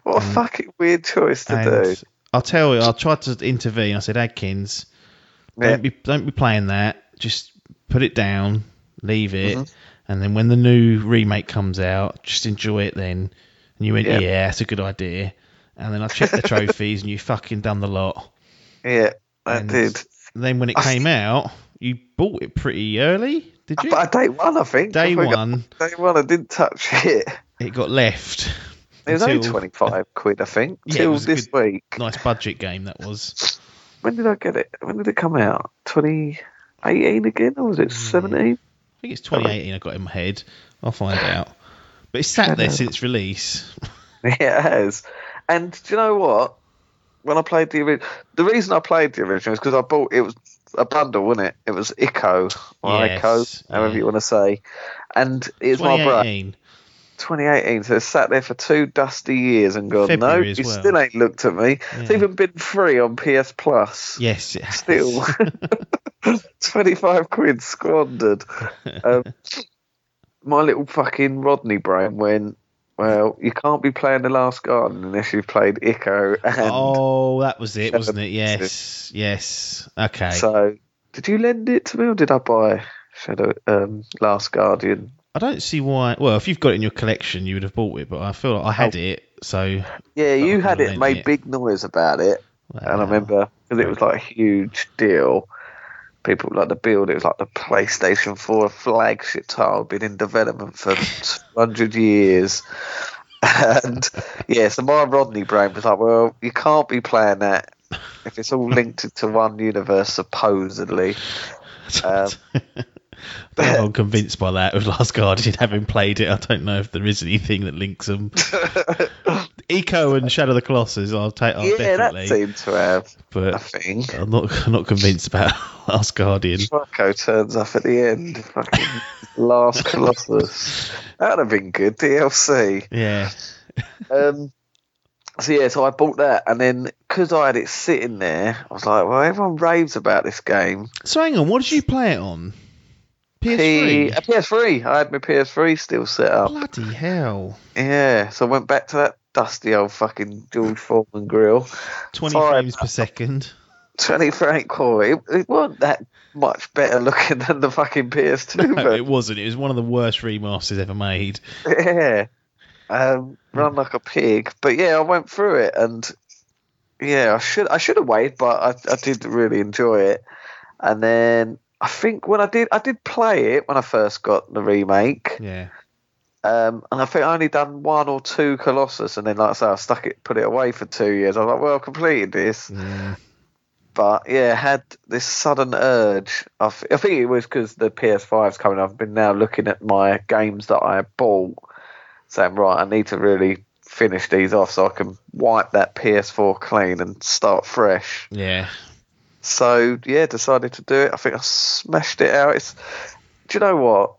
C: What a mm. fucking weird choice to do.
B: I'll tell you, I tried to intervene. I said, Adkins,
C: Yeah.
B: don't be don't be playing that. Just put it down, leave it,
C: Mm-hmm.
B: and then when the new remake comes out, just enjoy it then. And you went,
C: Yeah.
B: yeah, that's a good idea. And then I checked the trophies, and you fucking done the lot.
C: Yeah, I
B: And
C: did.
B: Then when it came out, you bought it pretty early, did you?
C: But day one, I think.
B: Day
C: I I-
B: one,
C: Day one, I didn't touch it.
B: it got left.
C: It was only 25 quid, I think,
B: Yeah,
C: till this
B: good-
C: week.
B: Nice budget game that was.
C: When did I get it? When did it come out? 2018 again, or was it hmm. 17?
B: I think it's 2018. I got in my head. I'll find out. But it's sat there since release.
C: Yeah, it has. And do you know what? When I played the original, the reason I played the original is because I bought it was a bundle, wasn't it? It was Ico or
B: Yes,
C: Ico, however
B: yeah.
C: you want to say. And it's my brother.
B: 2018.
C: 2018, so it's sat there for two dusty years and gone, no,
B: February
C: you
B: well.
C: still ain't looked at me. It's even been free on PS Plus.
B: Yes, it.
C: Still. 25 quid squandered. Um, my little fucking Rodney brain went, well, you can't be playing The Last Guardian unless you've played Ico. And
B: oh, that was it, wasn't it? Yes, yes. Okay.
C: so, did you lend it to me or did I buy Shadow um, Last Guardian?
B: I don't see why. Well, if you've got it in your collection, you would have bought it, but I feel like I had
C: Oh.
B: it, so.
C: Yeah, you had it, made
B: it.
C: big noise about it. And I remember because it was like a huge deal. People like the build. It was like the PlayStation 4 flagship title, been in development for 200 years. And yeah, so my Rodney brain was like, well, you can't be playing that if it's all linked to one universe, supposedly. Um,
B: I'm convinced by that with Last Guardian, having played it. I don't know if there is anything that links them. Ico and Shadow of the Colossus, I'll take. I'll
C: yeah,
B: definitely.
C: that seemed to have
B: but
C: thing.
B: I'm not. I'm not convinced about Last Guardian.
C: Marco turns up at the end. Fucking last Colossus. That would have been good. DLC.
B: Yeah.
C: Um, so yeah, so I bought that, and then because I had it sitting there, I was like, well, everyone raves about this game.
B: So hang on, what did you play it on?
C: P-
B: PS3.
C: uh, PS3. I had my PS3 still set up.
B: Bloody hell!
C: Yeah, so I went back to that dusty old fucking George Foreman grill.
B: Twenty
C: Fire-
B: frames per second.
C: 20 frame quality. It, it wasn't that much better looking than the fucking PS2
B: No,
C: but
B: it wasn't. It was one of the worst remasters ever made.
C: yeah. Um, run like a pig. But yeah, I went through it and yeah, I should I should have waited, but I, I did really enjoy it. And then I think when I did I did play it when I first got the remake.
B: Yeah.
C: Um, and I think I only done one or two Colossus and then like I say I stuck it put it away for two years. I was like, well I've completed this.
B: Mm.
C: But yeah, had this sudden urge. I I think it was because the PS5's coming. I've been now looking at my games that I bought, saying right, I need to really finish these off so I can wipe that PS4 clean and start fresh.
B: Yeah.
C: So yeah, decided to do it. I think I smashed it out. It's. Do you know what?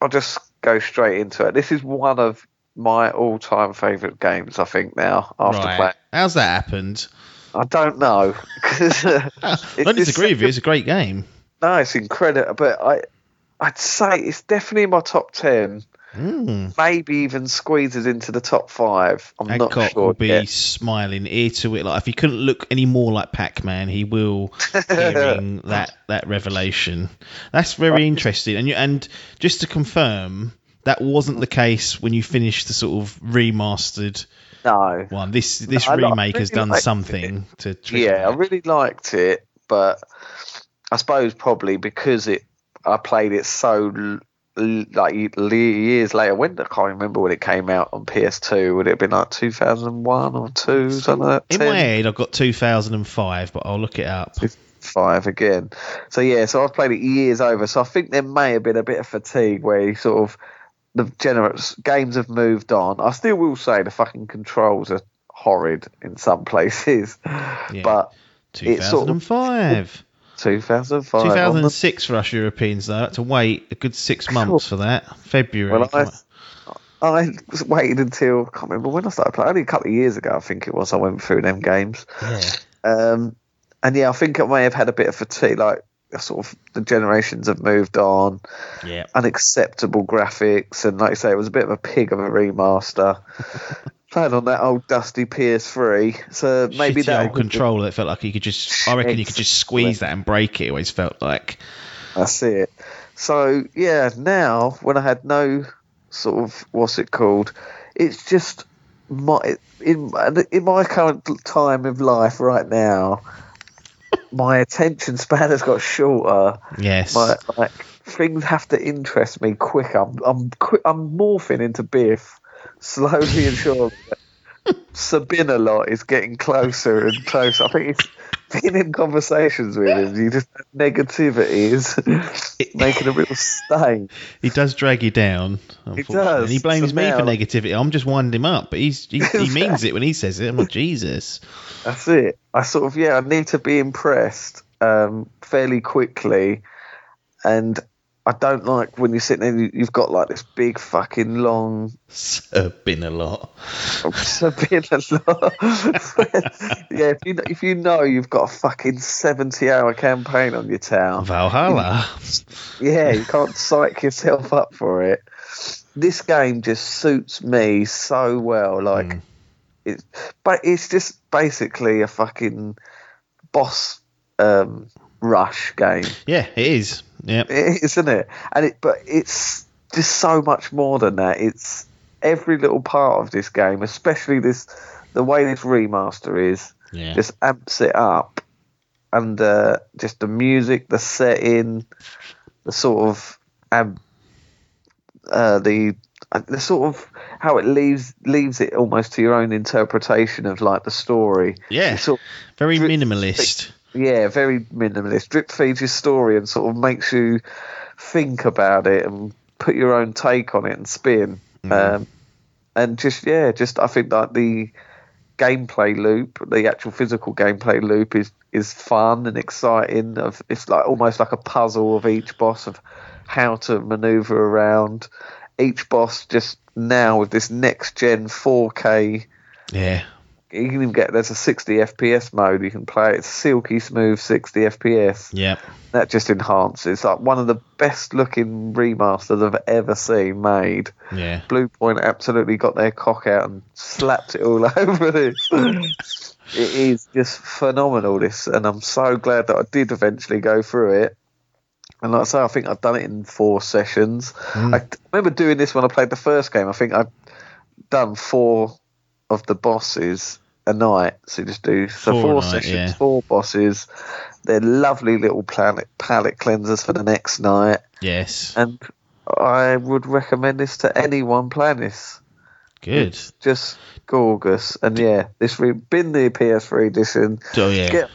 C: I'll just go straight into it. This is one of my all-time favourite games. I think now after
B: right.
C: playing.
B: How's that happened?
C: I don't know. uh,
B: I
C: it's
B: don't disagree with you. It's a great game.
C: No, it's incredible. But I, I'd say it's definitely in my top ten.
B: Mm.
C: Maybe even squeezes into the top five. I'm not sure
B: will be
C: yet.
B: smiling ear to it. Like if he couldn't look any more like Pac-Man, he will hearing that that revelation. That's very interesting. And you, and just to confirm, that wasn't the case when you finished the sort of remastered
C: No.
B: one. This this
C: I
B: remake has done something to trigger
C: Yeah, I really liked it, but I suppose probably because it, I played it so like years later. When I can't remember when it came out on PS2. Would it have been like 2001 or two? Something like that.
B: In my head, I've got 2005, but I'll look it up.
C: five again. So yeah, so I've played it years over. So I think there may have been a bit of fatigue where you sort of the generous games have moved on. I still will say the fucking controls are horrid in some places,
B: Yeah.
C: but it's sort of
B: 2005.
C: 2005. on the-
B: 2006 for us Europeans, though. I had to wait a good six months for that. February.
C: Well, I, I was waited until I can't remember when I started playing. Only a couple of years ago, I think it was. I went through them games.
B: yeah.
C: Um, and yeah, I think I may have had a bit of fatigue. Like sort of the generations have moved on.
B: Yeah.
C: unacceptable graphics, and like I say, it was a bit of a pig of a remaster. Playing on that old dusty PS3, so maybe
B: Shitty
C: that
B: old controller that felt like you could just. I reckon you could just squeeze that and break it. it Always felt like.
C: That's it. So yeah, now when I had no sort of what's it called, it's just my in in my current time of life right now. My attention span has got shorter.
B: Yes.
C: My like things have to interest me quick. I'm I'm qui- I'm morphing into Biff slowly and surely. Sabine a lot is getting closer and closer. I think it's been in conversations with him. You just negativity is making a real stain.
B: He does drag you down. unfortunately.
C: does.
B: And he blames
C: So
B: me for negativity. I'm just winding him up, but he's he, he means it when he says it. I'm like Jesus.
C: That's it. I sort of yeah. I need to be impressed um, fairly quickly, and I don't like when you're sitting there. you- You've got like this big fucking long
B: So been a lot.
C: It's a a lot. yeah, if you know, if you know you've got a fucking seventy hour campaign on your town,
B: Valhalla.
C: yeah, you can't psych yourself up for it. This game just suits me so well. Like
B: Mm.
C: it's, but it's just basically a fucking boss um, rush game,
B: Yeah, it is. Yep.
C: isn't it? And it, but it's just so much more than that. It's every little part of this game, especially this, the way this remaster is,
B: Yeah.
C: just amps it up, and uh, just the music, the setting, the sort of um, uh, the the sort of how it leaves leaves it almost to your own interpretation of like the story.
B: Yeah.
C: Sort
B: Very
C: drip-
B: minimalist.
C: Yeah, very minimalist. Drip feeds your story and sort of makes you think about it and put your own take on it and spin. Um, and just yeah, just I think that the gameplay loop, the actual physical gameplay loop, is is fun and exciting. Of it's like almost like a puzzle of each boss of how to maneuver around. Each boss just now with this next gen 4K
B: Yeah.
C: You can even get there's a 60 FPS mode you can play. It's silky smooth 60 FPS.
B: Yeah,
C: That just enhances. Like one of the best looking remasters I've ever seen made.
B: Yeah.
C: Bluepoint absolutely got their cock out and slapped it all over this. it is just phenomenal. This, and I'm so glad that I did eventually go through it. And like I say, I think I've done it in four sessions. Hmm. I remember doing this when I played the first game. I think I've done four of the bosses a night. So you just do so
B: Four
C: four
B: night,
C: sessions,
B: yeah.
C: four bosses. They're lovely little planet palette cleansers for the next night.
B: Yes.
C: And I would recommend this to anyone playing this.
B: Good.
C: It's just gorgeous. And yeah, this re- been the PS3 edition.
B: Oh yeah.
C: Get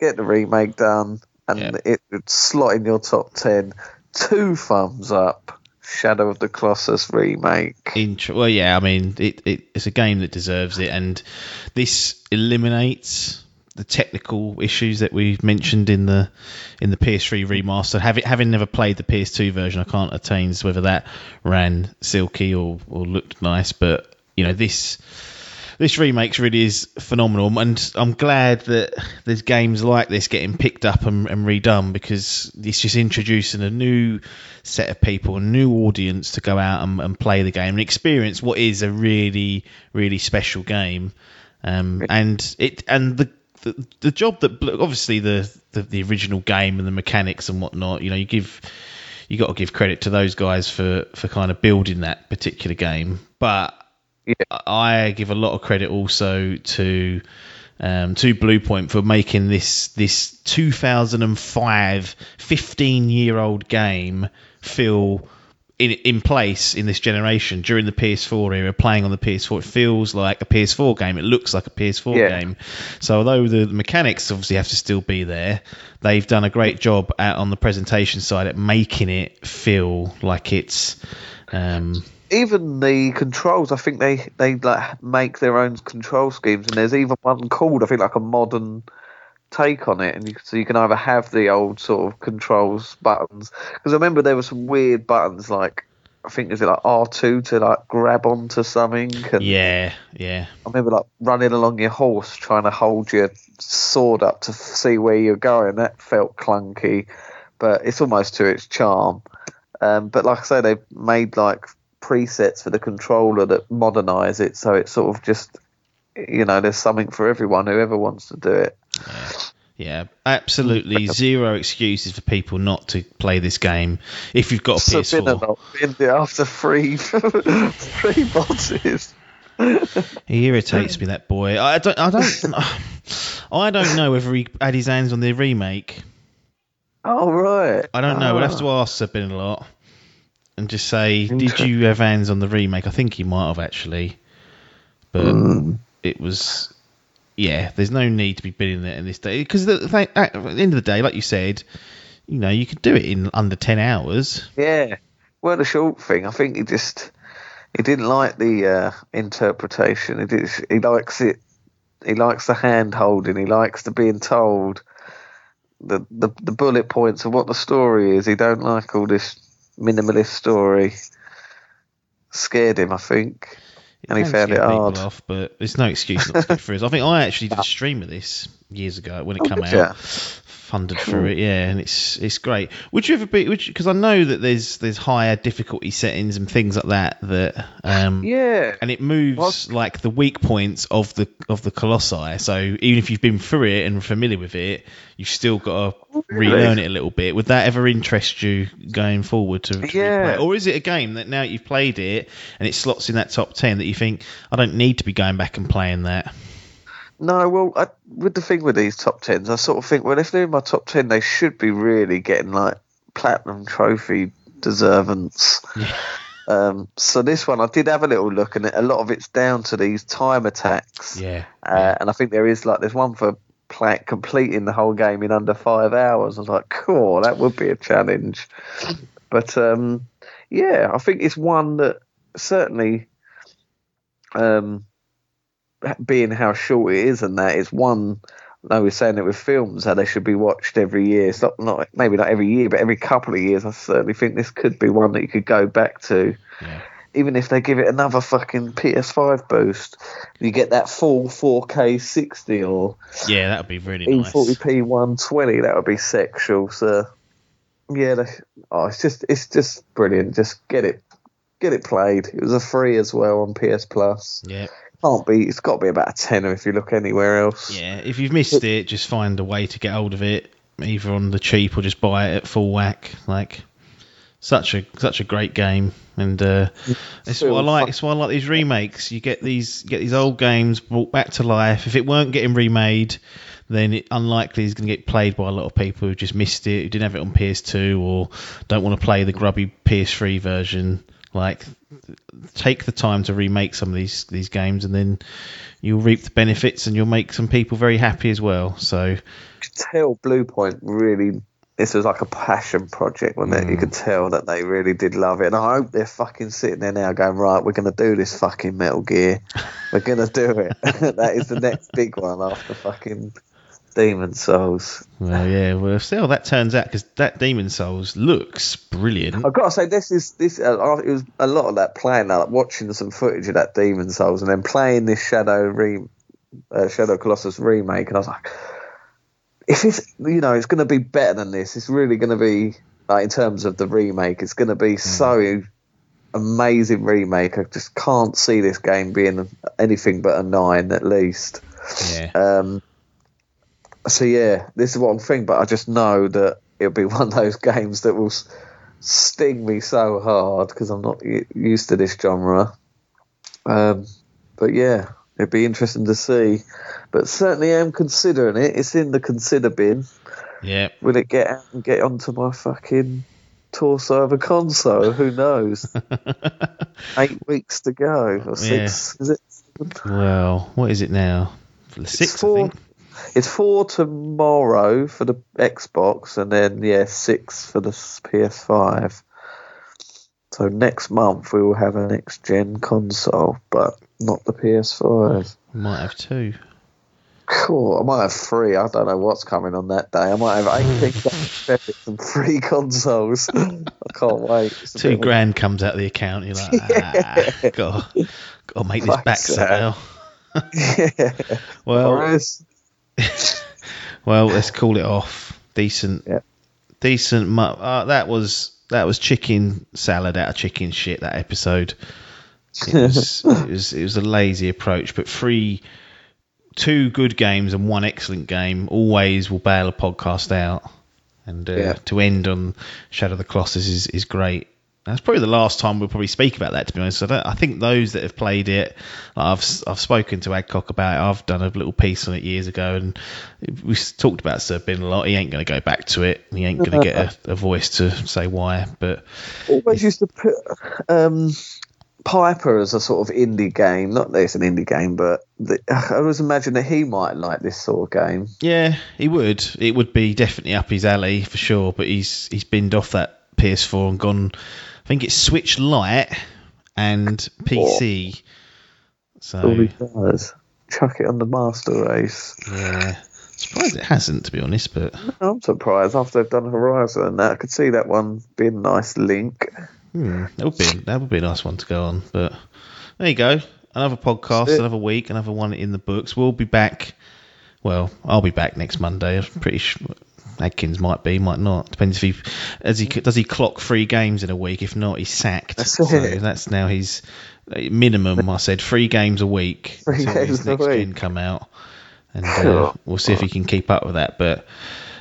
C: get the remake done, and
B: Yeah.
C: it would slot in your top ten. Two thumbs up. Shadow of the Colossus remake.
B: Intro- well, yeah, I mean, it, it, it's a game that deserves it, and this eliminates the technical issues that we mentioned in the in the PS3 remaster. Having having never played the PS2 version, I can't attain whether that ran silky or, or looked nice, but you know this this remake really is phenomenal, and I'm glad that there's games like this getting picked up and, and redone because it's just introducing a new set of people, a new audience to go out and, and play the game and experience what is a really, really special game. Um, and it and the, the the job that obviously the, the the original game and the mechanics and whatnot, you know, you give you got to give credit to those guys for for kind of building that particular game, but
C: Yeah.
B: I give a lot of credit also to um, to Bluepoint for making this this 2005 15 year old game feel in in place in this generation during the PS4 era, playing on the PS4. It feels like a PS4 game. It looks like a PS4
C: Yeah.
B: game. So although the mechanics obviously have to still be there, they've done a great job out on the presentation side at making it feel like it's. Um,
C: even the controls, I think they they like make their own control schemes, and there's even one called I think like a modern take on it, and you, so you can either have the old sort of controls buttons because I remember there were some weird buttons like I think is it like R two to like grab onto something, and
B: yeah, yeah.
C: I remember like running along your horse trying to hold your sword up to see where you're going. That felt clunky, but it's almost to its charm. Um, but like I say, they've made like presets for the controller that modernise it, so it's sort of just you know there's something for everyone whoever wants to do it.
B: Yeah, absolutely zero excuses for people not to play this game if you've got a PS4.
C: Subliminal in there after three three bosses.
B: He irritates me, that boy. I don't, I don't, I don't know whether he had his hands on the remake.
C: Oh right.
B: I don't know. We'll have
C: Ah.
B: to ask Sabin a lot and just say, did you have hands on the remake? I think he might have actually, but
C: Hmm.
B: it was. Yeah, there's no need to be bidding it in this day because at the end of the day, like you said, you know, you could do it in under ten hours.
C: Yeah, well, the short thing. I think he just he didn't like the uh, interpretation. He did, he likes it. He likes the hand holding. He likes the being told the, the the bullet points of what the story is. He don't like all this minimalist story. Scared him, I think, and he found it hard.
B: Off, but there's no excuse not to through it. I think I actually did a stream of this years ago when it
C: Oh,
B: came out. Funded for it, yeah, and it's it's great. Would you ever be? Because I know that there's there's higher difficulty settings and things like that that um
C: Yeah,
B: and it moves like the weak points of the of the colossi. So even if you've been through it and familiar with it, you've still got to
C: Really?
B: relearn it a little bit. Would that ever interest you going forward to, to
C: Yeah.
B: replay? Or is it a game that now you've played it and it slots in that top ten that you think I don't need to be going back and playing that?
C: No, well, I, with the thing with these top tens, I sort of think, well, if they're in my top ten, they should be really getting like platinum trophy deservants. Um, so this one, I did have a little look, and a lot of it's down to these time attacks.
B: Yeah.
C: Uh, and I think there is like there's one for pla completing the whole game in under five hours. I was like, cool, that would be a challenge. But um, yeah, I think it's one that certainly, um, being how short it is, and that is one. No, we're saying it with films how they should be watched every year. It's not, not maybe not every year, but every couple of years. I certainly think this could be one that you could go back to
B: Yeah.
C: even if they give it another fucking PS5 boost, you get that full 4K 60 or
B: Yeah, that would be really nice.
C: 40p 120. That would be sexual. So yeah, they, oh, it's just it's just brilliant. Just get it, get it played. It was a free as well on PS Plus.
B: Yeah.
C: Can't be. It's got to be about a tenner if you look anywhere else.
B: Yeah, if you've missed it, just find a way to get hold of it, either on the cheap or just buy it at full whack. Like such a such a great game, and uh, it's what I like. It's why I like these remakes. You get these you get these old games brought back to life. If it weren't getting remade, then it unlikely is going to get played by a lot of people who just missed it, who didn't have it on PS2 or don't want to play the grubby PS3 version. Like, take the time to remake some of these these games, and then you'll reap the benefits, and you'll make some people very happy as well. So,
C: could tell Bluepoint really this was like a passion project, wasn't it? You mm. could tell that they really did love it, and I hope they're fucking sitting there now going, right, we're going to do this fucking Metal Gear, we're going to do it. that is the next big one after fucking Demon's Souls.
B: well, yeah, we'll see how that turns out because that Demon's Souls looks brilliant.
C: I've got to say, this is this. Uh, it was a lot of that playing, like watching some footage of that Demon's Souls, and then playing this Shadow re, uh, Shadow Colossus remake, and I was like, if it's you know it's going to be better than this, it's really going to be like in terms of the remake, it's going to be so amazing remake. I just can't see this game being anything but a nine at least.
B: Yeah.
C: Um, so yeah, this is what I'm thinking, but I just know that it'll be one of those games that will sting me so hard because I'm not used to this genre. Um, but yeah, it'd be interesting to see. But certainly I'm considering it. It's in the consider bin.
B: Yeah.
C: Will it get out and get onto my fucking torso of a console? Who knows? Eight weeks to go or six? Is it?
B: Well, what is it now? For the sixth, I
C: four-
B: think.
C: It's four tomorrow for the Xbox, and then yeah, six for the PS5. So next month we will have a next gen console, but not the PS5.
B: Might have two.
C: Cool. I might have three. I don't know what's coming on that day. I might have 18 credits and three consoles. I can't wait.
B: Two
C: bit of a-
B: grand comes out of the account. You're like, ah, got to make this back somehow.
C: yeah.
B: Well, well, let's call it off. Decent,
C: Yeah.
B: decent. Mu- uh, that was that was chicken salad out of chicken shit. That episode. It was, it was it was a lazy approach, but three, two good games and one excellent game always will bail a podcast out. And uh,
C: Yeah.
B: to end on Shadow of the Colossus is, is great. That's probably the last time we'll probably speak about that. To be honest, I, don't, I think those that have played it, like I've I've spoken to Adcock about it. I've done a little piece on it years ago, and we talked about Sir Bin a lot. He ain't going to go back to it. He ain't going to get a, a voice to say why. But
C: always used to put um, Piper as a sort of indie game. Not that it's an indie game, but the, I always imagine that he might like this sort of game.
B: Yeah, he would. It would be definitely up his alley for sure. But he's he's binned off that PS4 and gone. I think it's Switch Lite and PC.
C: All he
B: So
C: does. Chuck it on the master race.
B: yeah, surprised it hasn't to be honest. But
C: I'm surprised after they've done Horizon and that. I could see that one being a nice link.
B: hmm, that would be that would be a nice one to go on. But there you go. Another podcast, another week, another one in the books. We'll be back. Well, I'll be back next Monday. I'm pretty sure. Adkins might be, might not. Depends if he, as he does he clock three games in a week. If not, he's sacked.
C: That's
B: so
C: it.
B: that's now his uh, minimum. I said three games a week
C: Three
B: until
C: games
B: his
C: a
B: next
C: week.
B: come out, and uh, we'll see if he can keep up with that. But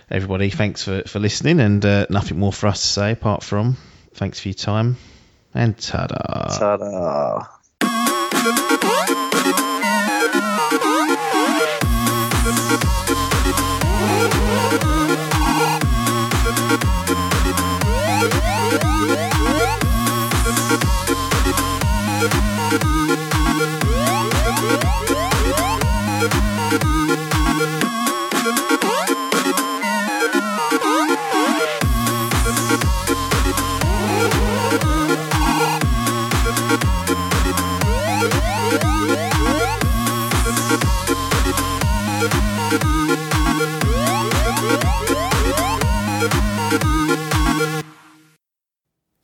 B: everybody, thanks for for listening, and uh, nothing more for us to say apart from thanks for your time and ta-da.
C: Ta-da.